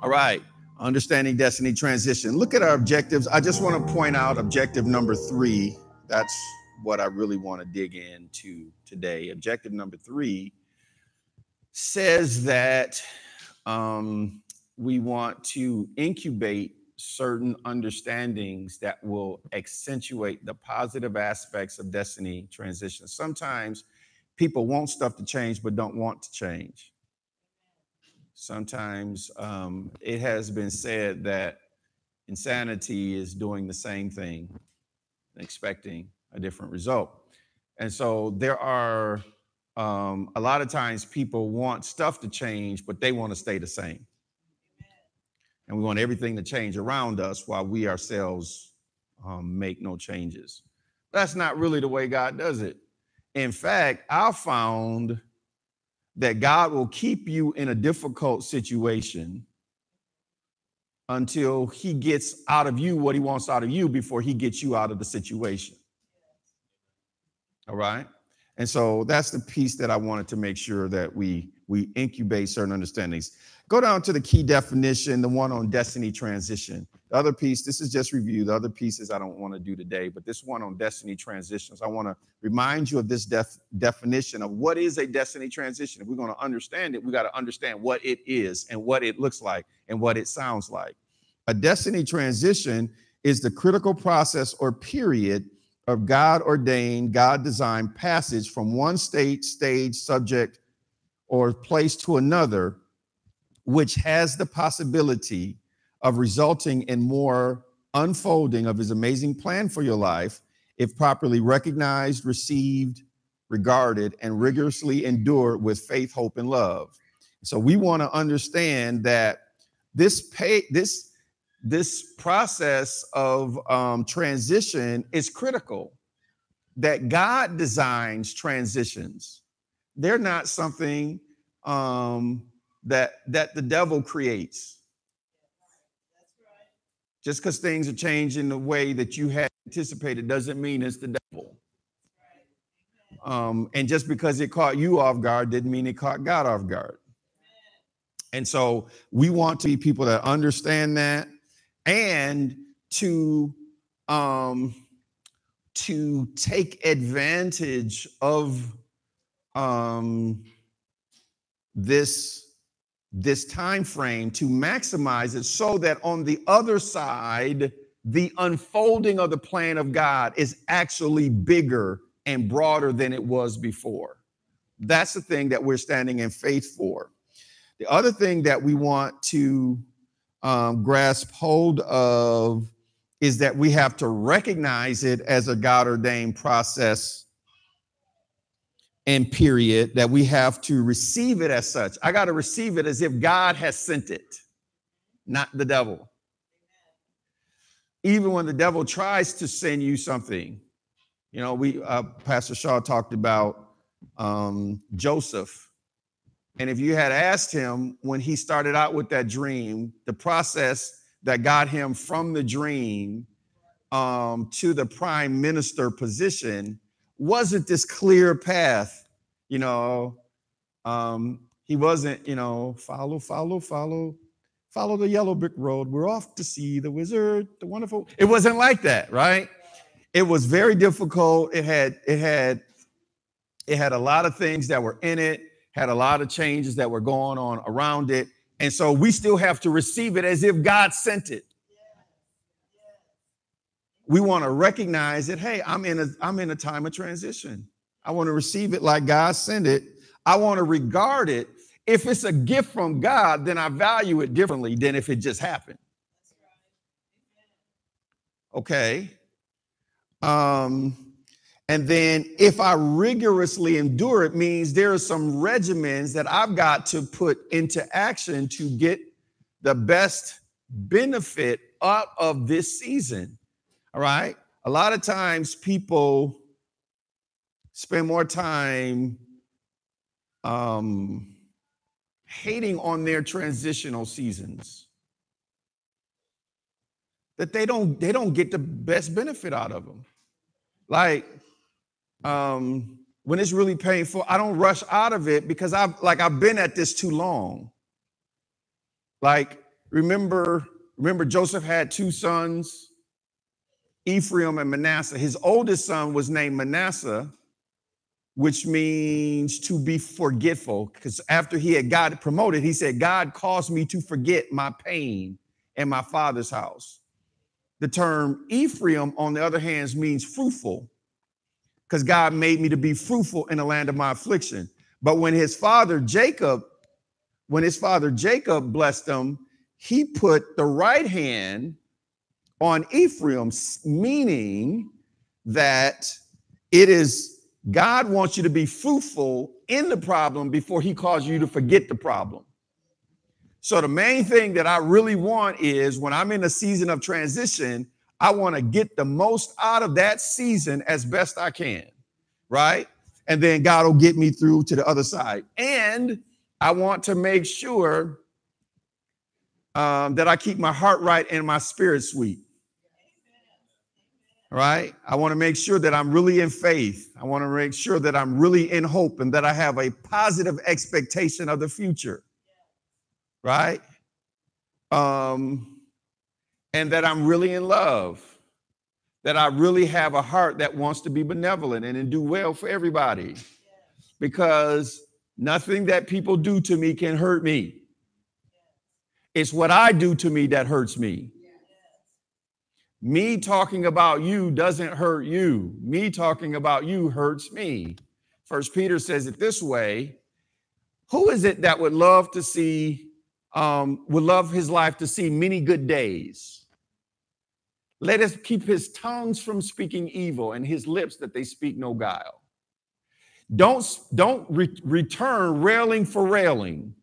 All right. Understanding destiny transition. Look at our objectives. I just want to point out objective number three. That's what I really want to dig into today. Objective number three says that um, we want to incubate certain understandings that will accentuate the positive aspects of destiny transition. Sometimes people want stuff to change but don't want to change. Sometimes um, it has been said that insanity is doing the same thing, expecting a different result. And so there are um, a lot of times people want stuff to change, but they want to stay the same. And we want everything to change around us while we ourselves um, make no changes. That's not really the way God does it. In fact, I found that God will keep you in a difficult situation until he gets out of you what he wants out of you before he gets you out of the situation. All right? And so that's the piece that I wanted to make sure that we we incubate certain understandings. Go down to the key definition, the one on destiny transition. The other piece, this is just review. The other pieces I don't want to do today, but this one on destiny transitions, I want to remind you of this def- definition of what is a destiny transition. If we're going to understand it, we got to understand what it is and what it looks like and what it sounds like. A destiny transition is the critical process or period of God ordained, God designed passage from one state, stage, subject, or place to another which has the possibility of resulting in more unfolding of his amazing plan for your life if properly recognized, received, regarded, and rigorously endured with faith, hope, and love. So we want to understand that this pay this this process of um, transition is critical. That God designs transitions; they're not something um, that that the devil creates. Just because things are changing the way that you had anticipated doesn't mean it's the devil. Um, and just because it caught you off guard didn't mean it caught God off guard. And so we want to be people that understand that and to um, to take advantage of um, this this time frame to maximize it so that on the other side the unfolding of the plan of God is actually bigger and broader than it was before. That's the thing that we're standing in faith for. The other thing that we want to um, grasp hold of is that we have to recognize it as a God ordained process and period that we have to receive it as such. I got to receive it as if God has sent it, not the devil. Even when the devil tries to send you something, you know, we uh, Pastor Shaw talked about um, Joseph, and if you had asked him when he started out with that dream, the process that got him from the dream um, to the prime minister position wasn't this clear path, you know. Um, he wasn't, you know, follow, follow, follow, follow the yellow brick road. We're off to see the wizard, the wonderful. It wasn't like that, right? It was very difficult. It had, it had, it had a lot of things that were in it, had a lot of changes that were going on around it. And so we still have to receive it as if God sent it we want to recognize that hey i'm in a i'm in a time of transition. I want to receive it like god sent it. I want to regard it. If it's a gift from god then i value it differently than if it just happened. Okay. Um and then if i rigorously endure it means there are some regimens that i've got to put into action to get the best benefit out of this season all right. A lot of times people spend more time um, hating on their transitional seasons. That they don't they don't get the best benefit out of them like um when it's really painful i don't rush out of it because i've like i've been at this too long. Like Remember, remember Joseph had two sons, Ephraim and Manasseh. His oldest son was named Manasseh, which means to be forgetful. Because after he had got promoted, he said, God caused me to forget my pain in my father's house. The term Ephraim, on the other hand, means fruitful, because God made me to be fruitful in the land of my affliction. But when his father Jacob, when his father Jacob blessed him, he put the right hand on Ephraim, meaning that it is God wants you to be fruitful in the problem before he calls you to forget the problem. So the main thing that I really want is when I'm in a season of transition, I want to get the most out of that season as best I can, right? And then God will get me through to the other side. And I want to make sure um, that I keep my heart right and my spirit sweet. Right? I want to make sure that I'm really in faith. I want to make sure that I'm really in hope and that I have a positive expectation of the future right? Um, and that I'm really in love, that I really have a heart that wants to be benevolent and do well for everybody. Because nothing that people do to me can hurt me. It's what I do to me that hurts me. Me talking about you doesn't hurt you. Me talking about you hurts me. First Peter says it this way Who is it that would love to see um, would love his life to see many good days. Let us keep his tongues from speaking evil and his lips that they speak no guile. Don't, don't re- return railing for railing.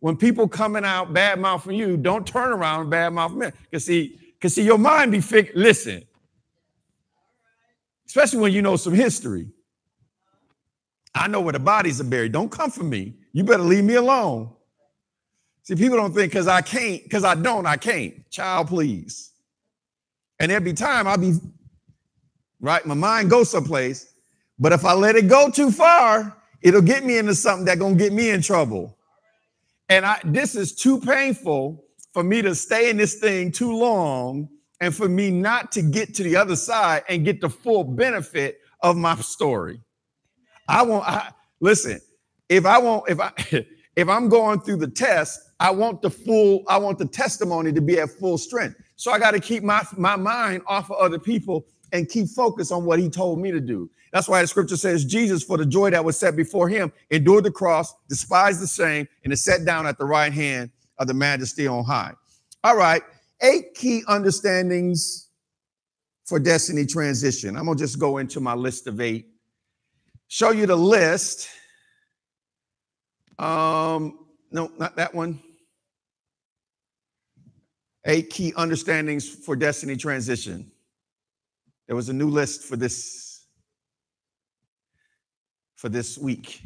When people coming out bad mouth mouthing you, don't turn around and bad mouth me. Cause see, cause see, your mind be fig- listen. Especially when you know some history. I know where the bodies are buried. Don't come for me. You better leave me alone. See, people don't think because I can't, because I don't, I can't. Child, please. And there'd time I'll be, right? My mind goes someplace. But if I let it go too far, it'll get me into something that's gonna get me in trouble. And I this is too painful for me to stay in this thing too long and for me not to get to the other side and get the full benefit of my story. I want I listen, if I want if I if I'm going through the test I want the full, I want the testimony to be at full strength. So I got to keep my, my mind off of other people and keep focus on what he told me to do. That's why the scripture says Jesus, for the joy that was set before him, endured the cross, despised the shame, and is set down at the right hand of the majesty on high. All right, eight key understandings for destiny transition. I'm gonna just go into my list of eight, show you the list. Um, no, not that one. Eight key understandings for destiny transition. There was a new list for this for this week.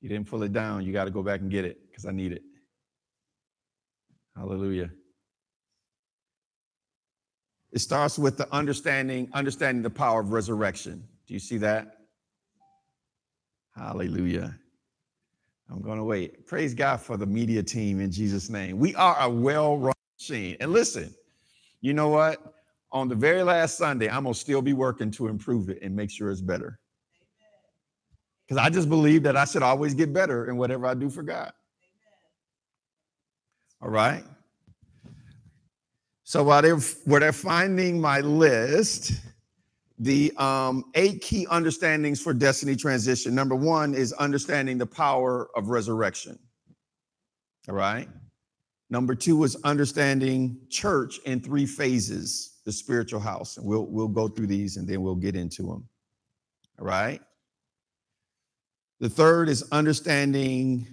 You didn't pull it down, you got to go back and get it because I need it. Hallelujah. It starts with the understanding, understanding the power of resurrection. Do you see that? Hallelujah. I'm going to wait. Praise God for the media team in Jesus' name. We are a well run machine. And listen, you know what? On the very last Sunday, I'm going to still be working to improve it and make sure it's better. Because I just believe that I should always get better in whatever I do for God. All right. So while they're, while they're finding my list, the um, eight key understandings for destiny transition. Number one is understanding the power of resurrection. All right. Number two is understanding church in three phases, the spiritual house. And we'll we'll go through these and then we'll get into them. All right. The third is understanding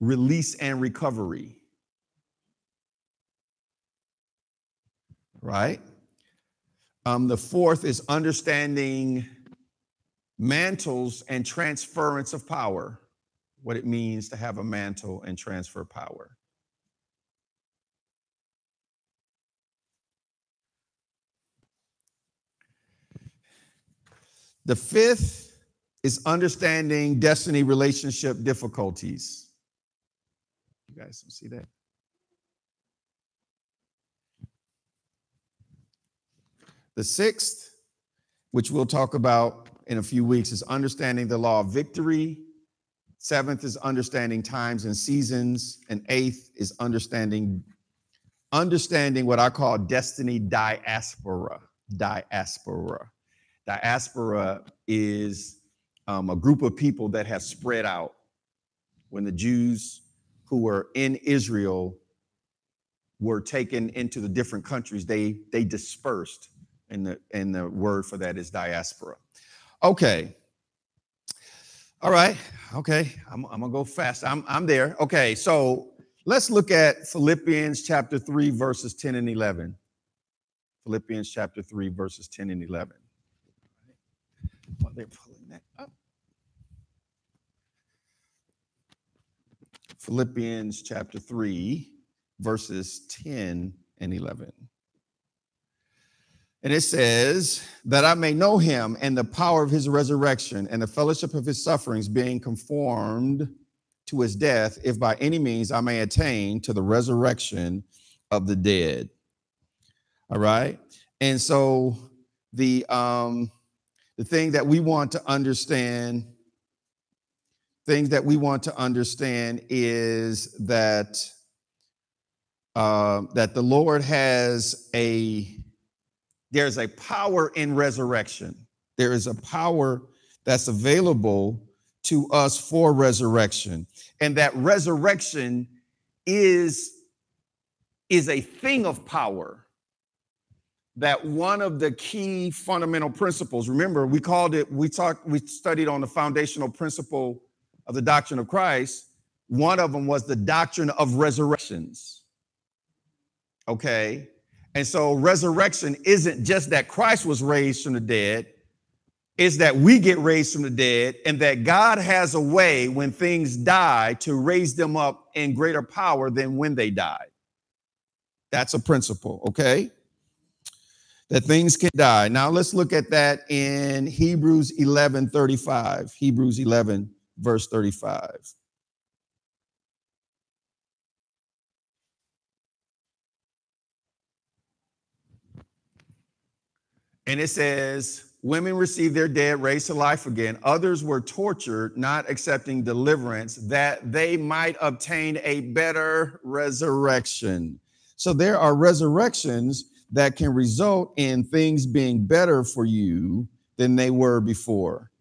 release and recovery. Right? Um, the fourth is understanding mantles and transference of power, what it means to have a mantle and transfer power. The fifth is understanding destiny relationship difficulties. You guys see that? The sixth, which we'll talk about in a few weeks, is understanding the law of victory. Seventh is understanding times and seasons. And eighth is understanding understanding what I call destiny diaspora. Diaspora. Diaspora is um, a group of people that have spread out. When the Jews who were in Israel were taken into the different countries, they they dispersed, and the and the word for that is diaspora. Okay. All right. Okay. I'm, I'm gonna go fast. I'm I'm there. Okay. So let's look at Philippians chapter 3, verses 10 and 11. Philippians chapter 3, verses 10 and 11. While they're pulling that up. Philippians chapter 3, verses 10 and 11. And it says, that I may know him and the power of his resurrection and the fellowship of his sufferings, being conformed to his death, if by any means I may attain to the resurrection of the dead. All right. And so the um the thing that we want to understand things that we want to understand is that uh, that the Lord has a there's a power in resurrection. There is a power that's available to us for resurrection, and that resurrection is is a thing of power. That one of the key fundamental principles. Remember, we called it. We talked. We studied on the foundational principle of the doctrine of Christ, one of them was the doctrine of resurrections. Okay. And so resurrection isn't just that Christ was raised from the dead, it's that we get raised from the dead and that God has a way when things die to raise them up in greater power than when they died. That's a principle, okay? That things can die. Now let's look at that in Hebrews 11 35. Hebrews 11 verse 35. And it says, Women received their dead raised to life again. Others were tortured, not accepting deliverance, that they might obtain a better resurrection. So there are resurrections that can result in things being better for you than they were before.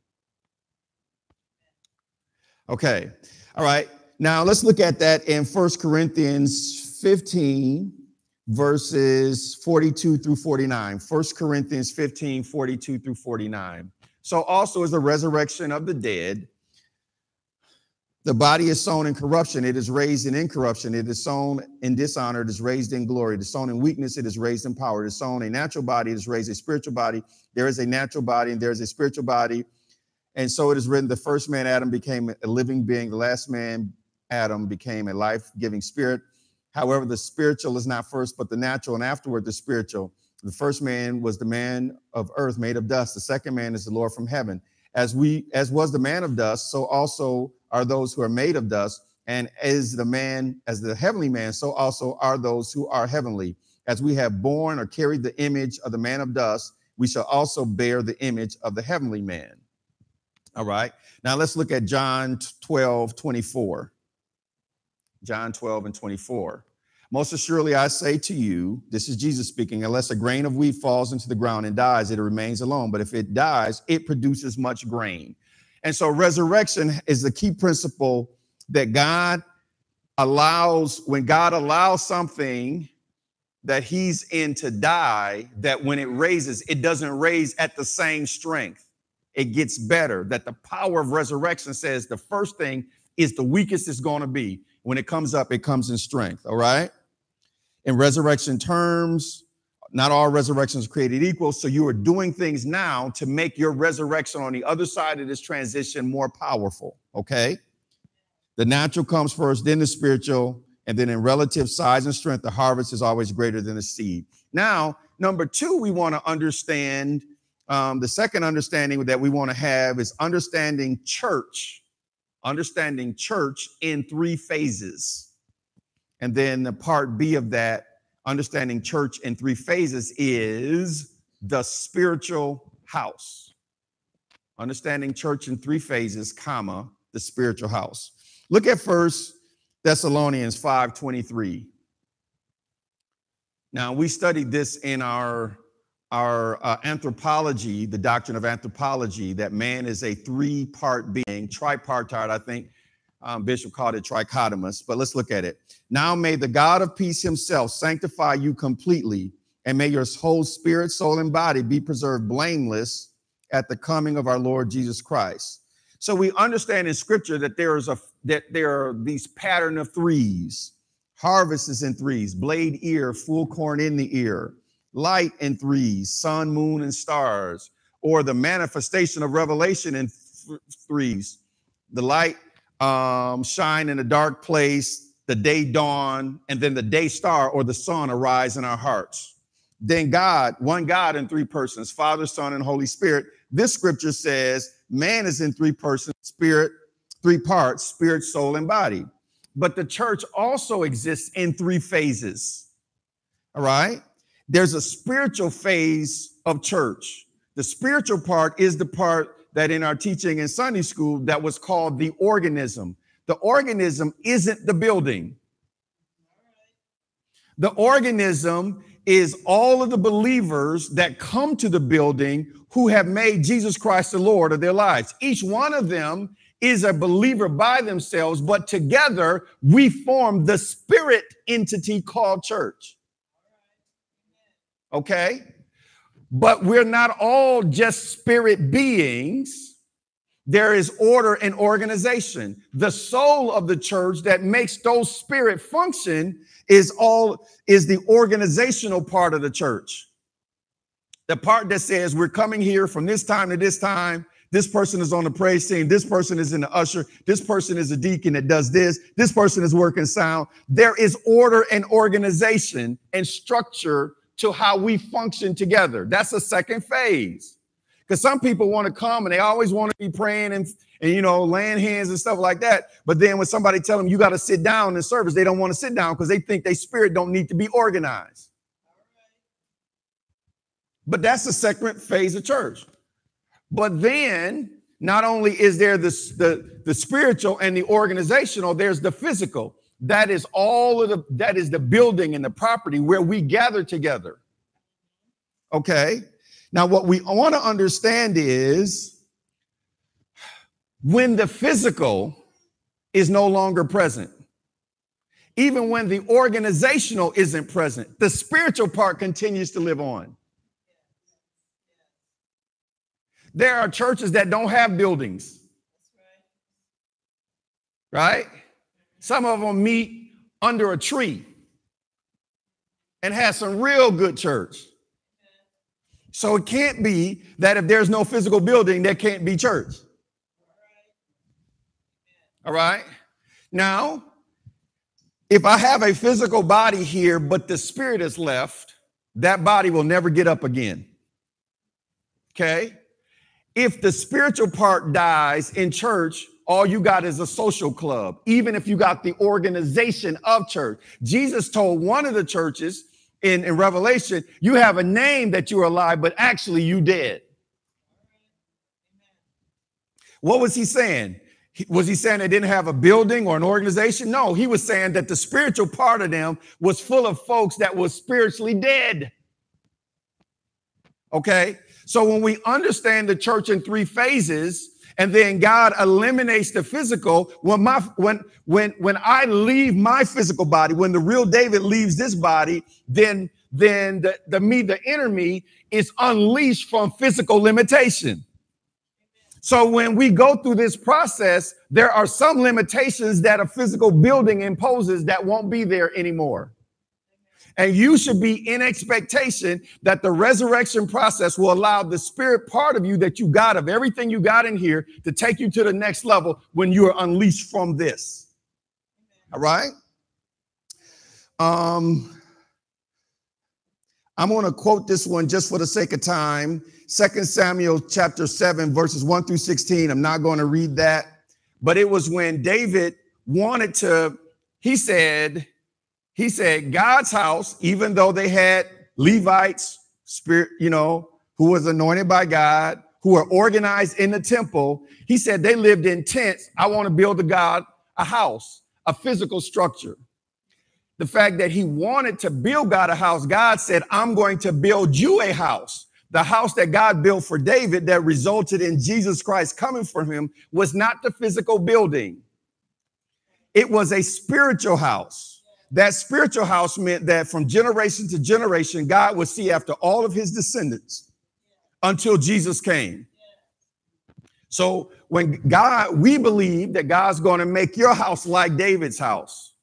Okay. All right. Now let's look at that in First Corinthians 15, verses 42 through 49. First Corinthians 15, 42 through 49. So also is the resurrection of the dead. The body is sown in corruption, it is raised in incorruption. It is sown in dishonor, it is raised in glory. It is sown in weakness, it is raised in power. It is sown a natural body, it is raised a spiritual body. There is a natural body and there is a spiritual body. And so it is written the first man, Adam, became a living being. The last man, Adam, became a life giving spirit. However, the spiritual is not first, but the natural, and afterward the spiritual. The first man was the man of earth made of dust. The second man is the Lord from heaven. As we, as was the man of dust, so also are those who are made of dust. And as the man, as the heavenly man, so also are those who are heavenly. As we have borne or carried the image of the man of dust, we shall also bear the image of the heavenly man. All right. Now let's look at John 12, 24. John 12 and 24. Most assuredly, I say to you, this is Jesus speaking, unless a grain of wheat falls into the ground and dies, it remains alone. But if it dies, it produces much grain. And so, resurrection is the key principle that God allows, when God allows something that He's in to die, that when it raises, it doesn't raise at the same strength it gets better. That the power of resurrection says the first thing is the weakest it's going to be. When it comes up, it comes in strength. All right. In resurrection terms, not all resurrections created equal. So you are doing things now to make your resurrection on the other side of this transition more powerful. Okay. The natural comes first, then the spiritual, and then in relative size and strength, the harvest is always greater than the seed. Now, number two, we want to understand um, the second understanding that we want to have is understanding church, understanding church in three phases. And then the part B of that, understanding church in three phases, is the spiritual house. Understanding church in three phases, comma, the spiritual house. Look at first Thessalonians 5:23. Now, we studied this in our our uh, anthropology, the doctrine of anthropology, that man is a three-part being, tripartite, I think um, Bishop called it trichotomous, but let's look at it. Now may the God of peace himself sanctify you completely, and may your whole spirit, soul, and body be preserved blameless at the coming of our Lord Jesus Christ. So we understand in scripture that there is a that there are these pattern of threes. Harvest is in threes, blade ear, full corn in the ear, light in threes, sun, moon, and stars, or the manifestation of revelation in th- threes. The light um, shine in a dark place, the day dawn, and then the day star or the sun arise in our hearts. Then God, one God in three persons, Father, Son, and Holy Spirit. This scripture says man is in three persons, spirit, three parts, spirit, soul, and body. But the church also exists in three phases. All right. There's a spiritual phase of church. The spiritual part is the part that in our teaching in Sunday school that was called the organism. The organism isn't the building. The organism is all of the believers that come to the building who have made Jesus Christ the Lord of their lives. Each one of them is a believer by themselves, but together we form the spirit entity called church. Okay? But we're not all just spirit beings. There is order and organization. The soul of the church that makes those spirit function is all is the organizational part of the church. The part that says we're coming here from this time to this time. This person is on the praise team. This person is in the usher. This person is a deacon that does this. This person is working sound. There is order and organization and structure to how we function together. That's the second phase. Because some people want to come and they always want to be praying and, and you know laying hands and stuff like that. But then when somebody tell them you got to sit down in service, they don't want to sit down because they think their spirit don't need to be organized. But that's the second phase of church. But then not only is there this, the, the spiritual and the organizational, there's the physical. That is all of the that is the building and the property where we gather together. Okay. Now, what we want to understand is when the physical is no longer present, even when the organizational isn't present, the spiritual part continues to live on. There are churches that don't have buildings. Right? Some of them meet under a tree and have some real good church. So it can't be that if there's no physical building, there can't be church. All right. Now, if I have a physical body here, but the spirit is left, that body will never get up again. Okay. If the spiritual part dies in church, all you got is a social club, even if you got the organization of church. Jesus told one of the churches in, in Revelation, you have a name that you're alive, but actually you dead. What was he saying? Was he saying they didn't have a building or an organization? No, he was saying that the spiritual part of them was full of folks that was spiritually dead. Okay. So when we understand the church in three phases, and then God eliminates the physical. When my when when when I leave my physical body, when the real David leaves this body, then then the, the me, the inner me, is unleashed from physical limitation. So when we go through this process, there are some limitations that a physical building imposes that won't be there anymore. And you should be in expectation that the resurrection process will allow the spirit part of you that you got of everything you got in here to take you to the next level when you are unleashed from this. All right. Um, I'm going to quote this one just for the sake of time. Second Samuel chapter 7, verses 1 through 16. I'm not going to read that, but it was when David wanted to, he said, he said, God's house, even though they had Levites, spirit, you know, who was anointed by God, who were organized in the temple. He said they lived in tents. I want to build a God a house, a physical structure. The fact that he wanted to build God a house, God said, I'm going to build you a house. The house that God built for David that resulted in Jesus Christ coming for him was not the physical building. It was a spiritual house. That spiritual house meant that from generation to generation, God would see after all of his descendants until Jesus came. So when God, we believe that God's going to make your house like David's house,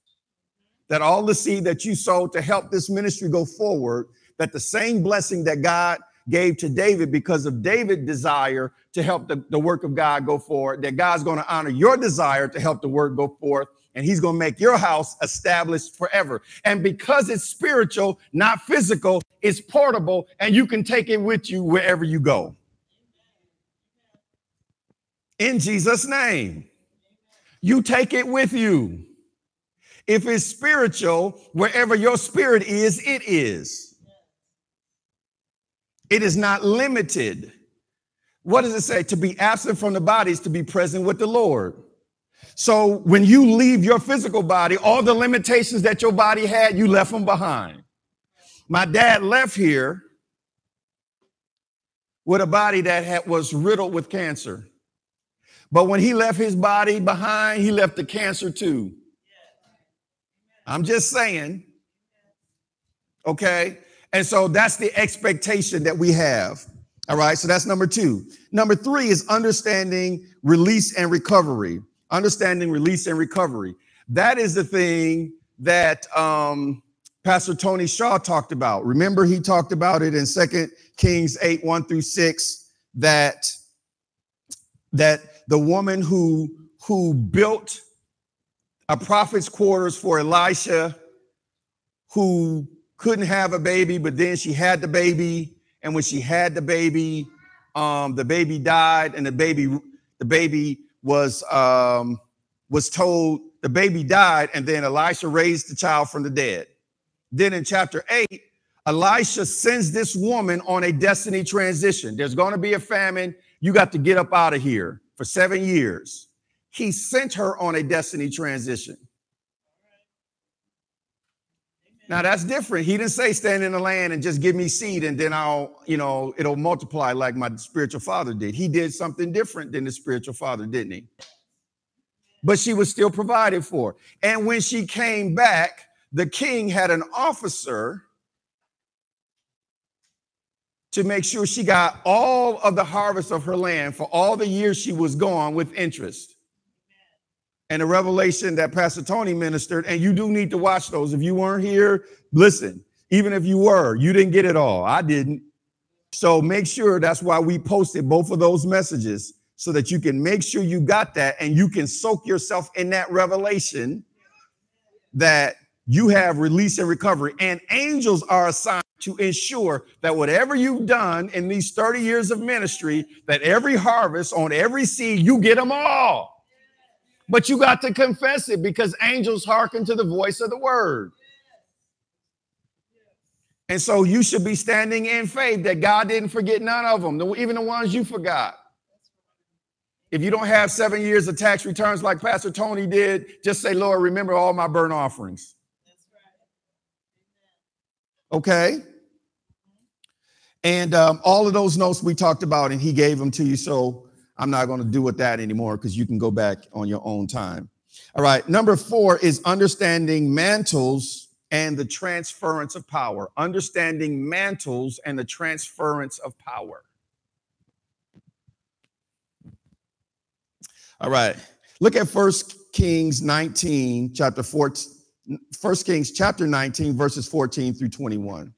that all the seed that you sowed to help this ministry go forward, that the same blessing that God gave to David because of David's desire to help the, the work of God go forward, that God's going to honor your desire to help the work go forth, and He's going to make your house established forever. And because it's spiritual, not physical, it's portable, and you can take it with you wherever you go. In Jesus' name, you take it with you. If it's spiritual, wherever your spirit is, it is. It is not limited. What does it say? To be absent from the body is to be present with the Lord. So when you leave your physical body, all the limitations that your body had, you left them behind. My dad left here with a body that had, was riddled with cancer. But when he left his body behind, he left the cancer too. I'm just saying. Okay. And so that's the expectation that we have. All right. So that's number two. Number three is understanding release and recovery. Understanding release and recovery. That is the thing that um, Pastor Tony Shaw talked about. Remember, he talked about it in Second Kings 8 1 through 6 that, that the woman who, who built a prophet's quarters for Elisha, who couldn't have a baby, but then she had the baby, and when she had the baby, um, the baby died, and the baby the baby was um, was told the baby died, and then Elisha raised the child from the dead. Then in chapter eight, Elisha sends this woman on a destiny transition. There's going to be a famine. You got to get up out of here for seven years. He sent her on a destiny transition. Now that's different. He didn't say stand in the land and just give me seed and then I'll, you know, it'll multiply like my spiritual father did. He did something different than the spiritual father, didn't he? But she was still provided for. And when she came back, the king had an officer to make sure she got all of the harvest of her land for all the years she was gone with interest and the revelation that Pastor Tony ministered. And you do need to watch those. If you weren't here, listen. Even if you were, you didn't get it all. I didn't. So make sure that's why we posted both of those messages so that you can make sure you got that and you can soak yourself in that revelation that you have release and recovery. And angels are assigned to ensure that whatever you've done in these 30 years of ministry, that every harvest on every seed, you get them all. But you got to confess it because angels hearken to the voice of the word. And so you should be standing in faith that God didn't forget none of them, even the ones you forgot. If you don't have seven years of tax returns like Pastor Tony did, just say, Lord, remember all my burnt offerings. Okay? And um, all of those notes we talked about, and he gave them to you. So I'm not going to do with that anymore because you can go back on your own time. All right. Number four is understanding mantles and the transference of power. Understanding mantles and the transference of power. All right. Look at First Kings 19, chapter 14. First Kings chapter 19, verses 14 through 21.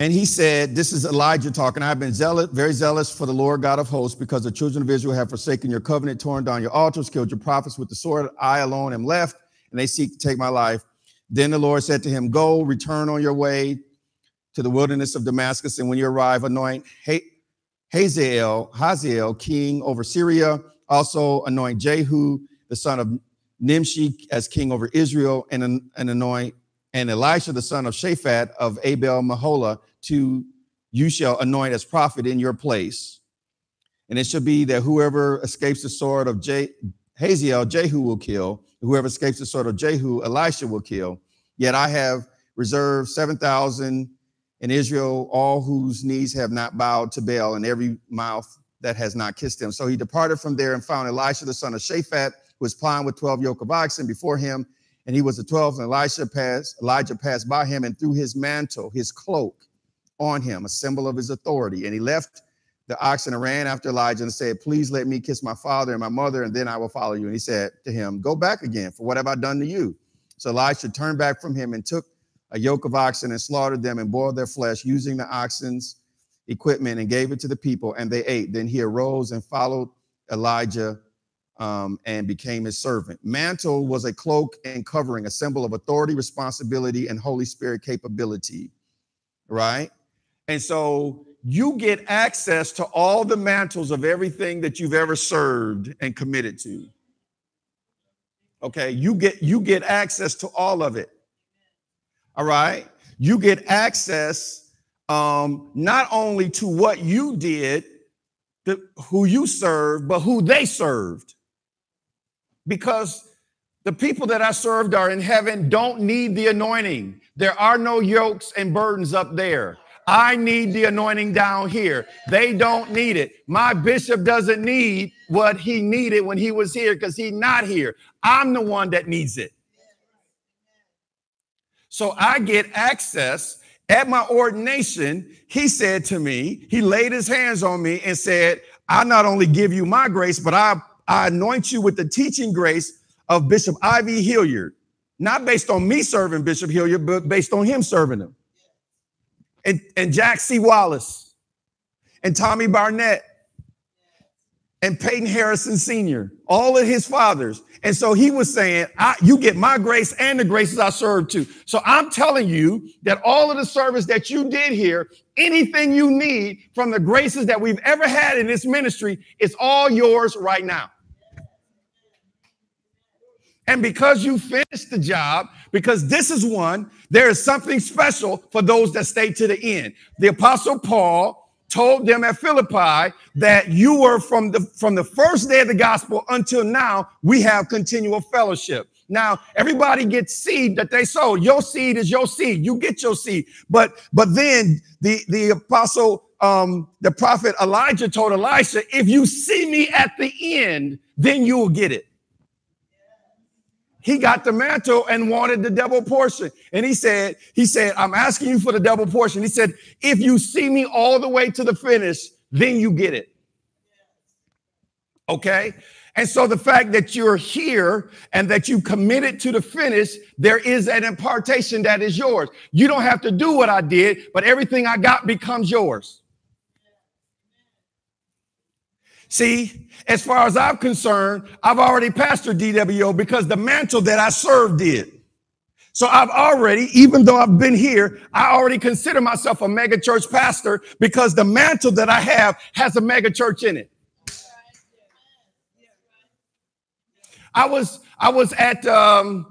And he said, This is Elijah talking. I've been zealous, very zealous for the Lord God of hosts, because the children of Israel have forsaken your covenant, torn down your altars, killed your prophets with the sword. I alone am left, and they seek to take my life. Then the Lord said to him, Go, return on your way to the wilderness of Damascus, and when you arrive, anoint Hazael, Hazael, king over Syria. Also anoint Jehu, the son of Nimshi as king over Israel, and, and anoint and Elisha the son of Shaphat of Abel Meholah to you shall anoint as prophet in your place. And it shall be that whoever escapes the sword of Je- Hazael, Jehu will kill. Whoever escapes the sword of Jehu, Elisha will kill. Yet I have reserved 7,000 in Israel, all whose knees have not bowed to Baal, and every mouth that has not kissed him. So he departed from there and found Elisha the son of Shaphat, who was plowing with 12 yoke of oxen before him. And he was the 12th, and Elisha passed, Elijah passed by him and threw his mantle, his cloak, on him, a symbol of his authority. And he left the oxen and ran after Elijah and said, Please let me kiss my father and my mother, and then I will follow you. And he said to him, Go back again, for what have I done to you? So Elijah turned back from him and took a yoke of oxen and slaughtered them and boiled their flesh using the oxen's equipment and gave it to the people, and they ate. Then he arose and followed Elijah um, and became his servant. Mantle was a cloak and covering, a symbol of authority, responsibility, and Holy Spirit capability, right? And so you get access to all the mantles of everything that you've ever served and committed to. Okay, you get you get access to all of it. All right, you get access um, not only to what you did, the, who you served, but who they served. Because the people that I served are in heaven don't need the anointing. There are no yokes and burdens up there. I need the anointing down here. They don't need it. My bishop doesn't need what he needed when he was here because he's not here. I'm the one that needs it. So I get access at my ordination. He said to me, he laid his hands on me and said, I not only give you my grace, but I, I anoint you with the teaching grace of Bishop I.V. Hilliard, not based on me serving Bishop Hilliard, but based on him serving him. And, and Jack C. Wallace and Tommy Barnett and Peyton Harrison Sr., all of his fathers. And so he was saying, You get my grace and the graces I serve too. So I'm telling you that all of the service that you did here, anything you need from the graces that we've ever had in this ministry, it's all yours right now. And because you finished the job, because this is one, there is something special for those that stay to the end. The apostle Paul told them at Philippi that you were from the from the first day of the gospel until now, we have continual fellowship. Now, everybody gets seed that they sow. Your seed is your seed. You get your seed. But but then the the apostle um the prophet Elijah told Elisha, if you see me at the end, then you will get it he got the mantle and wanted the double portion. And he said, he said, I'm asking you for the double portion. He said, if you see me all the way to the finish, then you get it. Okay. And so the fact that you're here and that you committed to the finish, there is an impartation that is yours. You don't have to do what I did, but everything I got becomes yours. See, as far as I'm concerned, I've already pastored DWO because the mantle that I served did. So I've already, even though I've been here, I already consider myself a mega church pastor because the mantle that I have has a mega church in it. I was I was at um,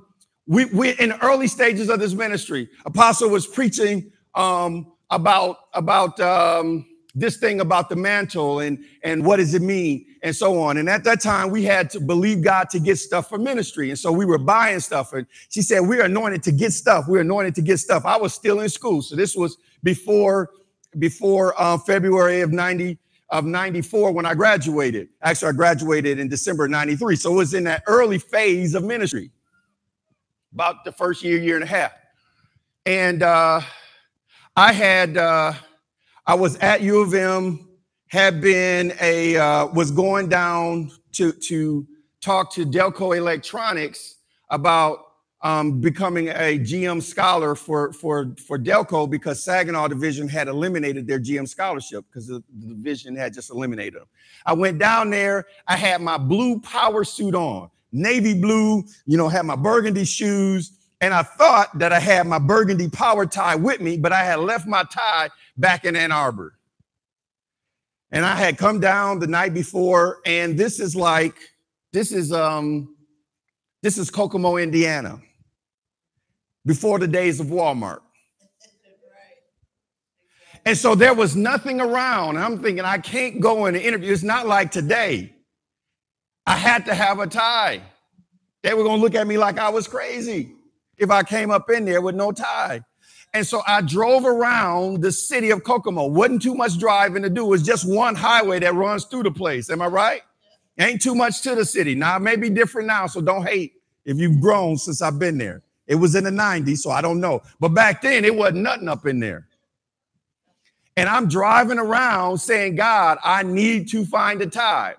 we we in early stages of this ministry. Apostle was preaching um, about about um, this thing about the mantle and and what does it mean and so on. And at that time, we had to believe God to get stuff for ministry, and so we were buying stuff. And she said, "We're anointed to get stuff. We're anointed to get stuff." I was still in school, so this was before before uh, February of ninety of 94 when I graduated. Actually, I graduated in December 93. So it was in that early phase of ministry, about the first year, year and a half. And uh, I had uh, I was at U of M, had been a uh, was going down to to talk to Delco Electronics about um, becoming a GM scholar for for for Delco because Saginaw Division had eliminated their GM scholarship because the, the division had just eliminated them. I went down there. I had my blue power suit on, navy blue. You know, had my burgundy shoes. And I thought that I had my burgundy power tie with me, but I had left my tie back in Ann Arbor. And I had come down the night before, and this is like, this is um This is Kokomo, Indiana, before the days of Walmart. And so there was nothing around. I'm thinking, I can't go in an interview. It's not like today. I had to have a tie. They were going to look at me like I was crazy if I came up in there with no tie. And so I drove around the city of Kokomo. Wasn't too much driving to do. It was just one highway that runs through the place. Am I right? Ain't too much to the city. Now, it may be different now, so don't hate if you've grown since I've been there. It was in the 90s, so I don't know. But back then, it wasn't nothing up in there. And I'm driving around saying, God, I need to find a tie.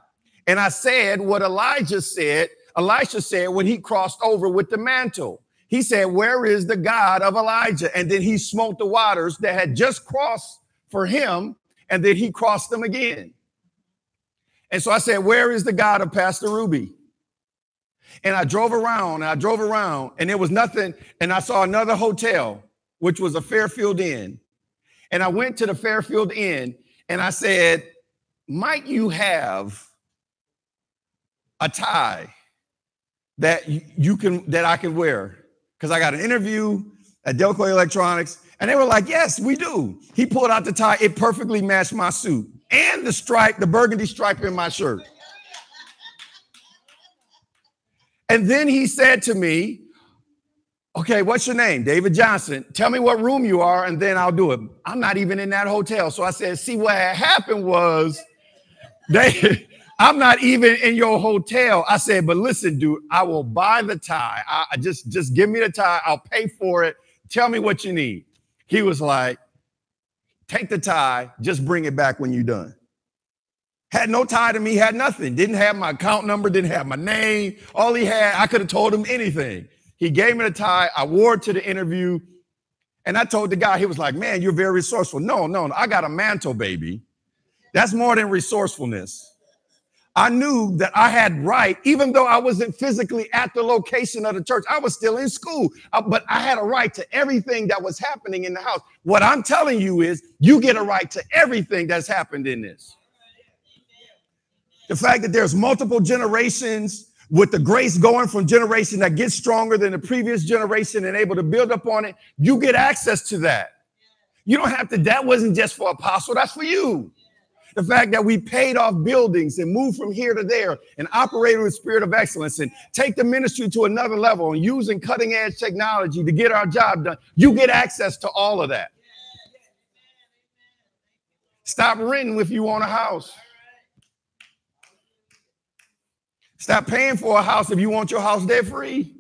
And I said what Elijah said, Elisha said when he crossed over with the mantle. He said, Where is the God of Elijah? And then he smote the waters that had just crossed for him, and then he crossed them again. And so I said, Where is the God of Pastor Ruby? And I drove around, and I drove around, and there was nothing. And I saw another hotel, which was a Fairfield Inn. And I went to the Fairfield Inn and I said, Might you have a tie that you can that I can wear? Because I got an interview at Delco Electronics, and they were like, Yes, we do. He pulled out the tie, it perfectly matched my suit and the stripe, the burgundy stripe in my shirt. And then he said to me, Okay, what's your name? David Johnson. Tell me what room you are, and then I'll do it. I'm not even in that hotel. So I said, see, what happened was they I'm not even in your hotel. I said, but listen, dude, I will buy the tie. I, I just just give me the tie. I'll pay for it. Tell me what you need. He was like, take the tie, just bring it back when you're done. Had no tie to me, had nothing. Didn't have my account number, didn't have my name. All he had, I could have told him anything. He gave me the tie. I wore it to the interview. And I told the guy, he was like, Man, you're very resourceful. No, no, I got a mantle, baby. That's more than resourcefulness. I knew that I had right, even though I wasn't physically at the location of the church. I was still in school, uh, but I had a right to everything that was happening in the house. What I'm telling you is, you get a right to everything that's happened in this. The fact that there's multiple generations with the grace going from generation that gets stronger than the previous generation and able to build up on it, you get access to that. You don't have to, that wasn't just for apostle, that's for you. The fact that we paid off buildings and moved from here to there and operated with spirit of excellence and take the ministry to another level and using cutting edge technology to get our job done, you get access to all of that. Stop renting if you want a house. Stop paying for a house if you want your house debt free.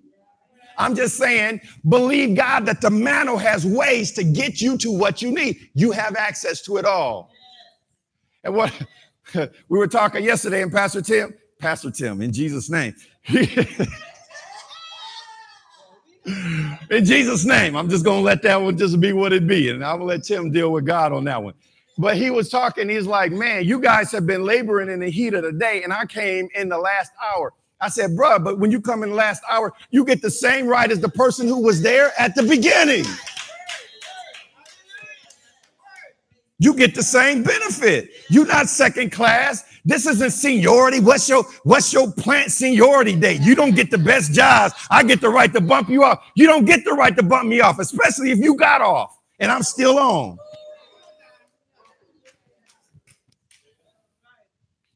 I'm just saying, believe God that the mantle has ways to get you to what you need. You have access to it all. And what we were talking yesterday, and Pastor Tim, Pastor Tim, in Jesus' name. in Jesus' name, I'm just gonna let that one just be what it be, and I'm gonna let Tim deal with God on that one. But he was talking, he's like, man, you guys have been laboring in the heat of the day, and I came in the last hour. I said, bro, but when you come in the last hour, you get the same right as the person who was there at the beginning. You get the same benefit. You're not second class. This isn't seniority. What's your what's your plant seniority date? You don't get the best jobs. I get the right to bump you off. You don't get the right to bump me off, especially if you got off and I'm still on.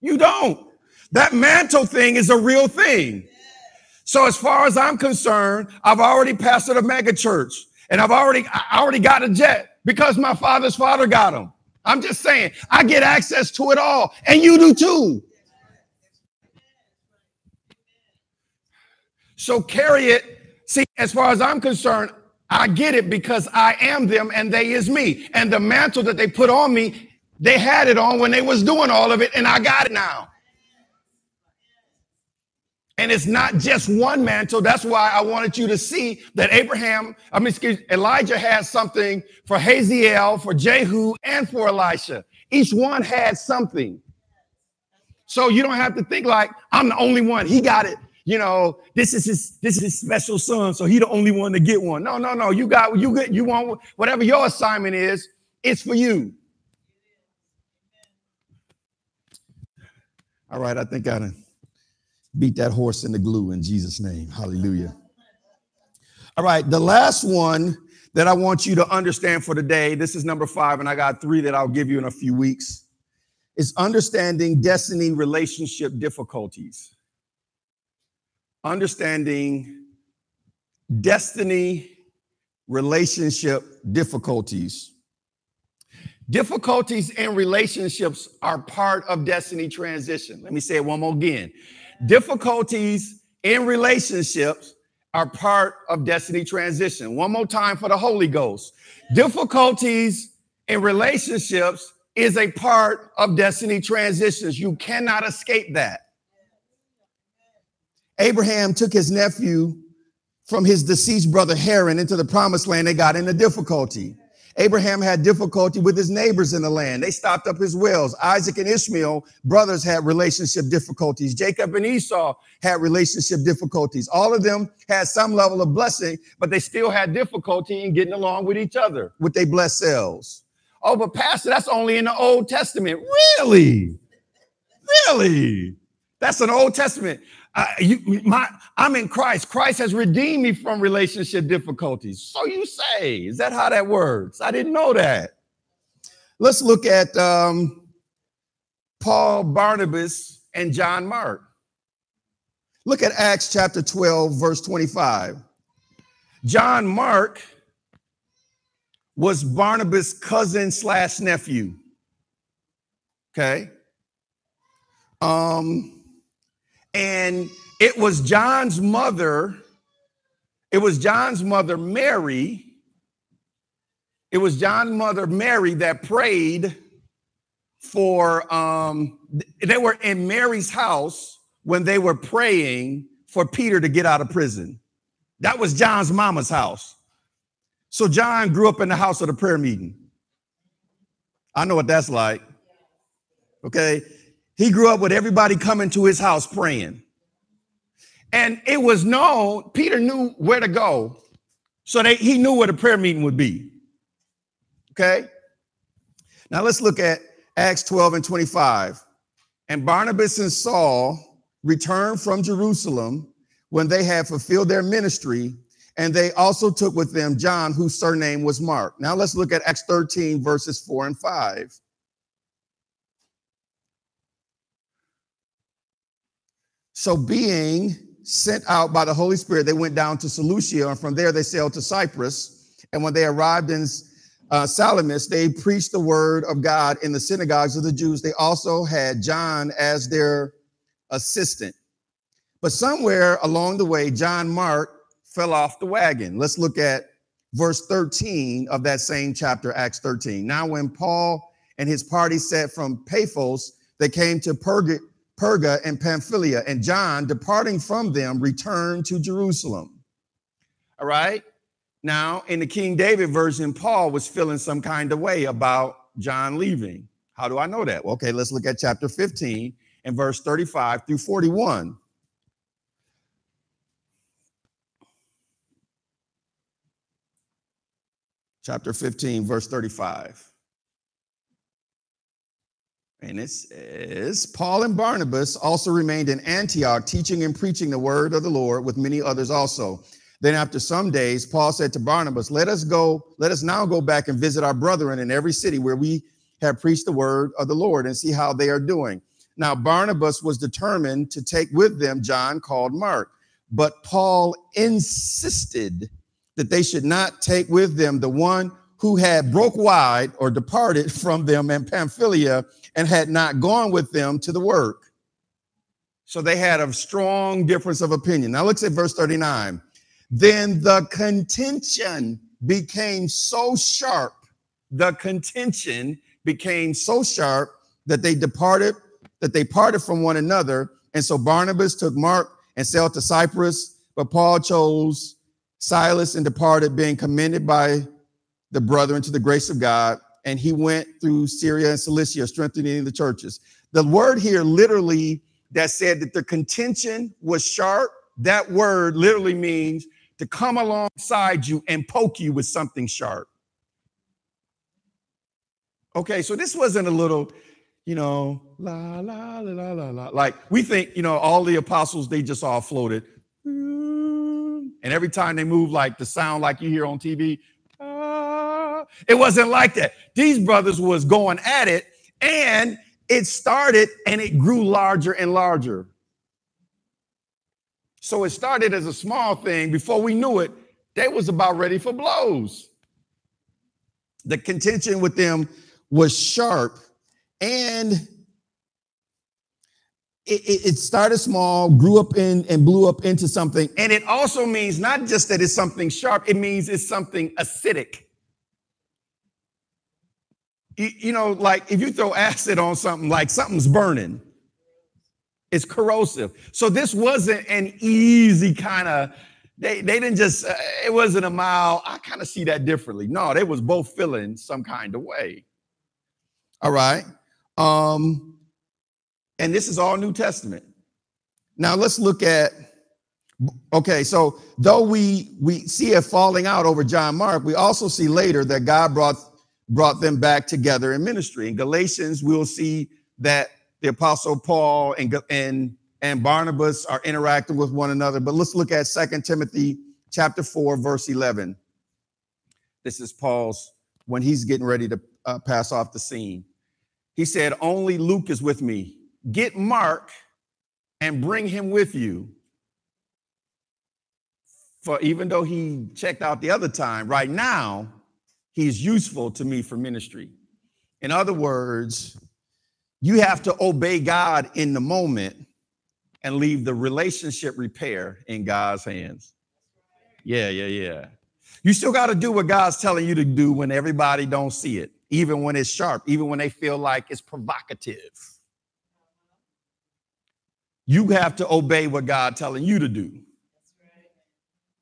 You don't. That mantle thing is a real thing. So as far as I'm concerned, I've already pastored a mega church and I've already I already got a jet because my father's father got him. I'm just saying, I get access to it all and you do too. So carry it. See, as far as I'm concerned, I get it because I am them and they is me. And the mantle that they put on me they had it on when they was doing all of it, and I got it now. And it's not just one mantle. That's why I wanted you to see that Abraham, I mean, excuse, Elijah has something for Hazael, for Jehu, and for Elisha. Each one had something. So you don't have to think like I'm the only one. He got it. You know, this is his this is his special son, so he the only one to get one. No, no, no. You got you get you want whatever your assignment is. It's for you. All right, I think I done Beat that horse in the glue in Jesus' name. Hallelujah. All right, the last one that I want you to understand for today, this is number five, and I got three that I'll give you in a few weeks, is understanding destiny relationship difficulties. Understanding destiny relationship difficulties. Difficulties in relationships are part of destiny transition. Let me say it one more again. Difficulties in relationships are part of destiny transition. One more time for the Holy Ghost. Difficulties in relationships is a part of destiny transitions. You cannot escape that. Abraham took his nephew from his deceased brother Haran into the promised land. They got into difficulty. Abraham had difficulty with his neighbors in the land. They stopped up his wells. Isaac and Ishmael, brothers, had relationship difficulties. Jacob and Esau had relationship difficulties. All of them had some level of blessing, but they still had difficulty in getting along with each other with their blessed selves. Oh, but Pastor, that's only in the Old Testament. Really? Really? That's an Old Testament. I, you, my, I'm in Christ. Christ has redeemed me from relationship difficulties. So you say, is that how that works? I didn't know that. Let's look at um, Paul, Barnabas, and John Mark. Look at Acts chapter 12, verse 25. John Mark was Barnabas' cousin slash nephew. Okay. Um, and it was John's mother, it was John's mother, Mary. It was John's mother, Mary, that prayed for, um, they were in Mary's house when they were praying for Peter to get out of prison. That was John's mama's house. So John grew up in the house of the prayer meeting. I know what that's like. Okay. He grew up with everybody coming to his house praying. And it was known, Peter knew where to go. So they, he knew where the prayer meeting would be. Okay? Now let's look at Acts 12 and 25. And Barnabas and Saul returned from Jerusalem when they had fulfilled their ministry, and they also took with them John, whose surname was Mark. Now let's look at Acts 13, verses 4 and 5. So, being sent out by the Holy Spirit, they went down to Seleucia, and from there they sailed to Cyprus. And when they arrived in uh, Salamis, they preached the word of God in the synagogues of the Jews. They also had John as their assistant. But somewhere along the way, John Mark fell off the wagon. Let's look at verse 13 of that same chapter, Acts 13. Now, when Paul and his party set from Paphos, they came to Perga Perga and Pamphylia, and John, departing from them, returned to Jerusalem. All right. Now, in the King David version, Paul was feeling some kind of way about John leaving. How do I know that? Well, okay, let's look at chapter 15 and verse 35 through 41. Chapter 15, verse 35. And it says, Paul and Barnabas also remained in Antioch, teaching and preaching the word of the Lord with many others also. Then after some days, Paul said to Barnabas, Let us go, let us now go back and visit our brethren in every city where we have preached the word of the Lord and see how they are doing. Now, Barnabas was determined to take with them John called Mark, but Paul insisted that they should not take with them the one who had broke wide or departed from them in Pamphylia and had not gone with them to the work. So they had a strong difference of opinion. Now let's at verse 39. Then the contention became so sharp, the contention became so sharp that they departed, that they parted from one another. And so Barnabas took Mark and sailed to Cyprus, but Paul chose Silas and departed, being commended by the brethren to the grace of God and he went through Syria and Cilicia, strengthening the churches. The word here literally that said that the contention was sharp, that word literally means to come alongside you and poke you with something sharp. Okay, so this wasn't a little, you know, la la la la la la. Like we think, you know, all the apostles they just all floated, and every time they move, like the sound like you hear on TV, it wasn't like that. These brothers was going at it, and it started and it grew larger and larger. So it started as a small thing. Before we knew it, they was about ready for blows. The contention with them was sharp and it, it, started small, grew up in and blew up into something. And it also means not just that it's something sharp, it means it's something acidic. You, know, like if you throw acid on something, like something's burning, it's corrosive. So this wasn't an easy kind of, they, they didn't just, uh, it wasn't a mile. I kind of see that differently. No, they was both feeling some kind of way. All right. Um, and this is all New Testament. Now let's look at okay, so though we we see a falling out over John Mark, we also see later that God brought brought them back together in ministry. In Galatians, we'll see that the apostle Paul and, and, and Barnabas are interacting with one another. But let's look at Second Timothy chapter 4, verse 11. This is Paul's when he's getting ready to uh, pass off the scene. He said, Only Luke is with me. Get Mark and bring him with you. For even though he checked out the other time, right now, he's useful to me for ministry. In other words, you have to obey God in the moment and leave the relationship repair in God's hands. Yeah, yeah, yeah. You still got to do what God's telling you to do when everybody don't see it, even when it's sharp, even when they feel like it's provocative. You have to obey what God telling you to do.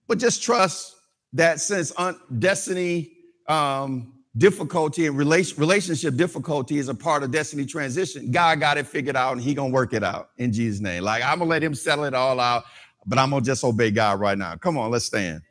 But just trust that since destiny um, difficulty and relation, relationship difficulty is a part of destiny transition. God got it figured out and he gonna work it out in Jesus' name. Like I'm gonna let him settle it all out, but I'm gonna just obey God right now. Come on, let's stand.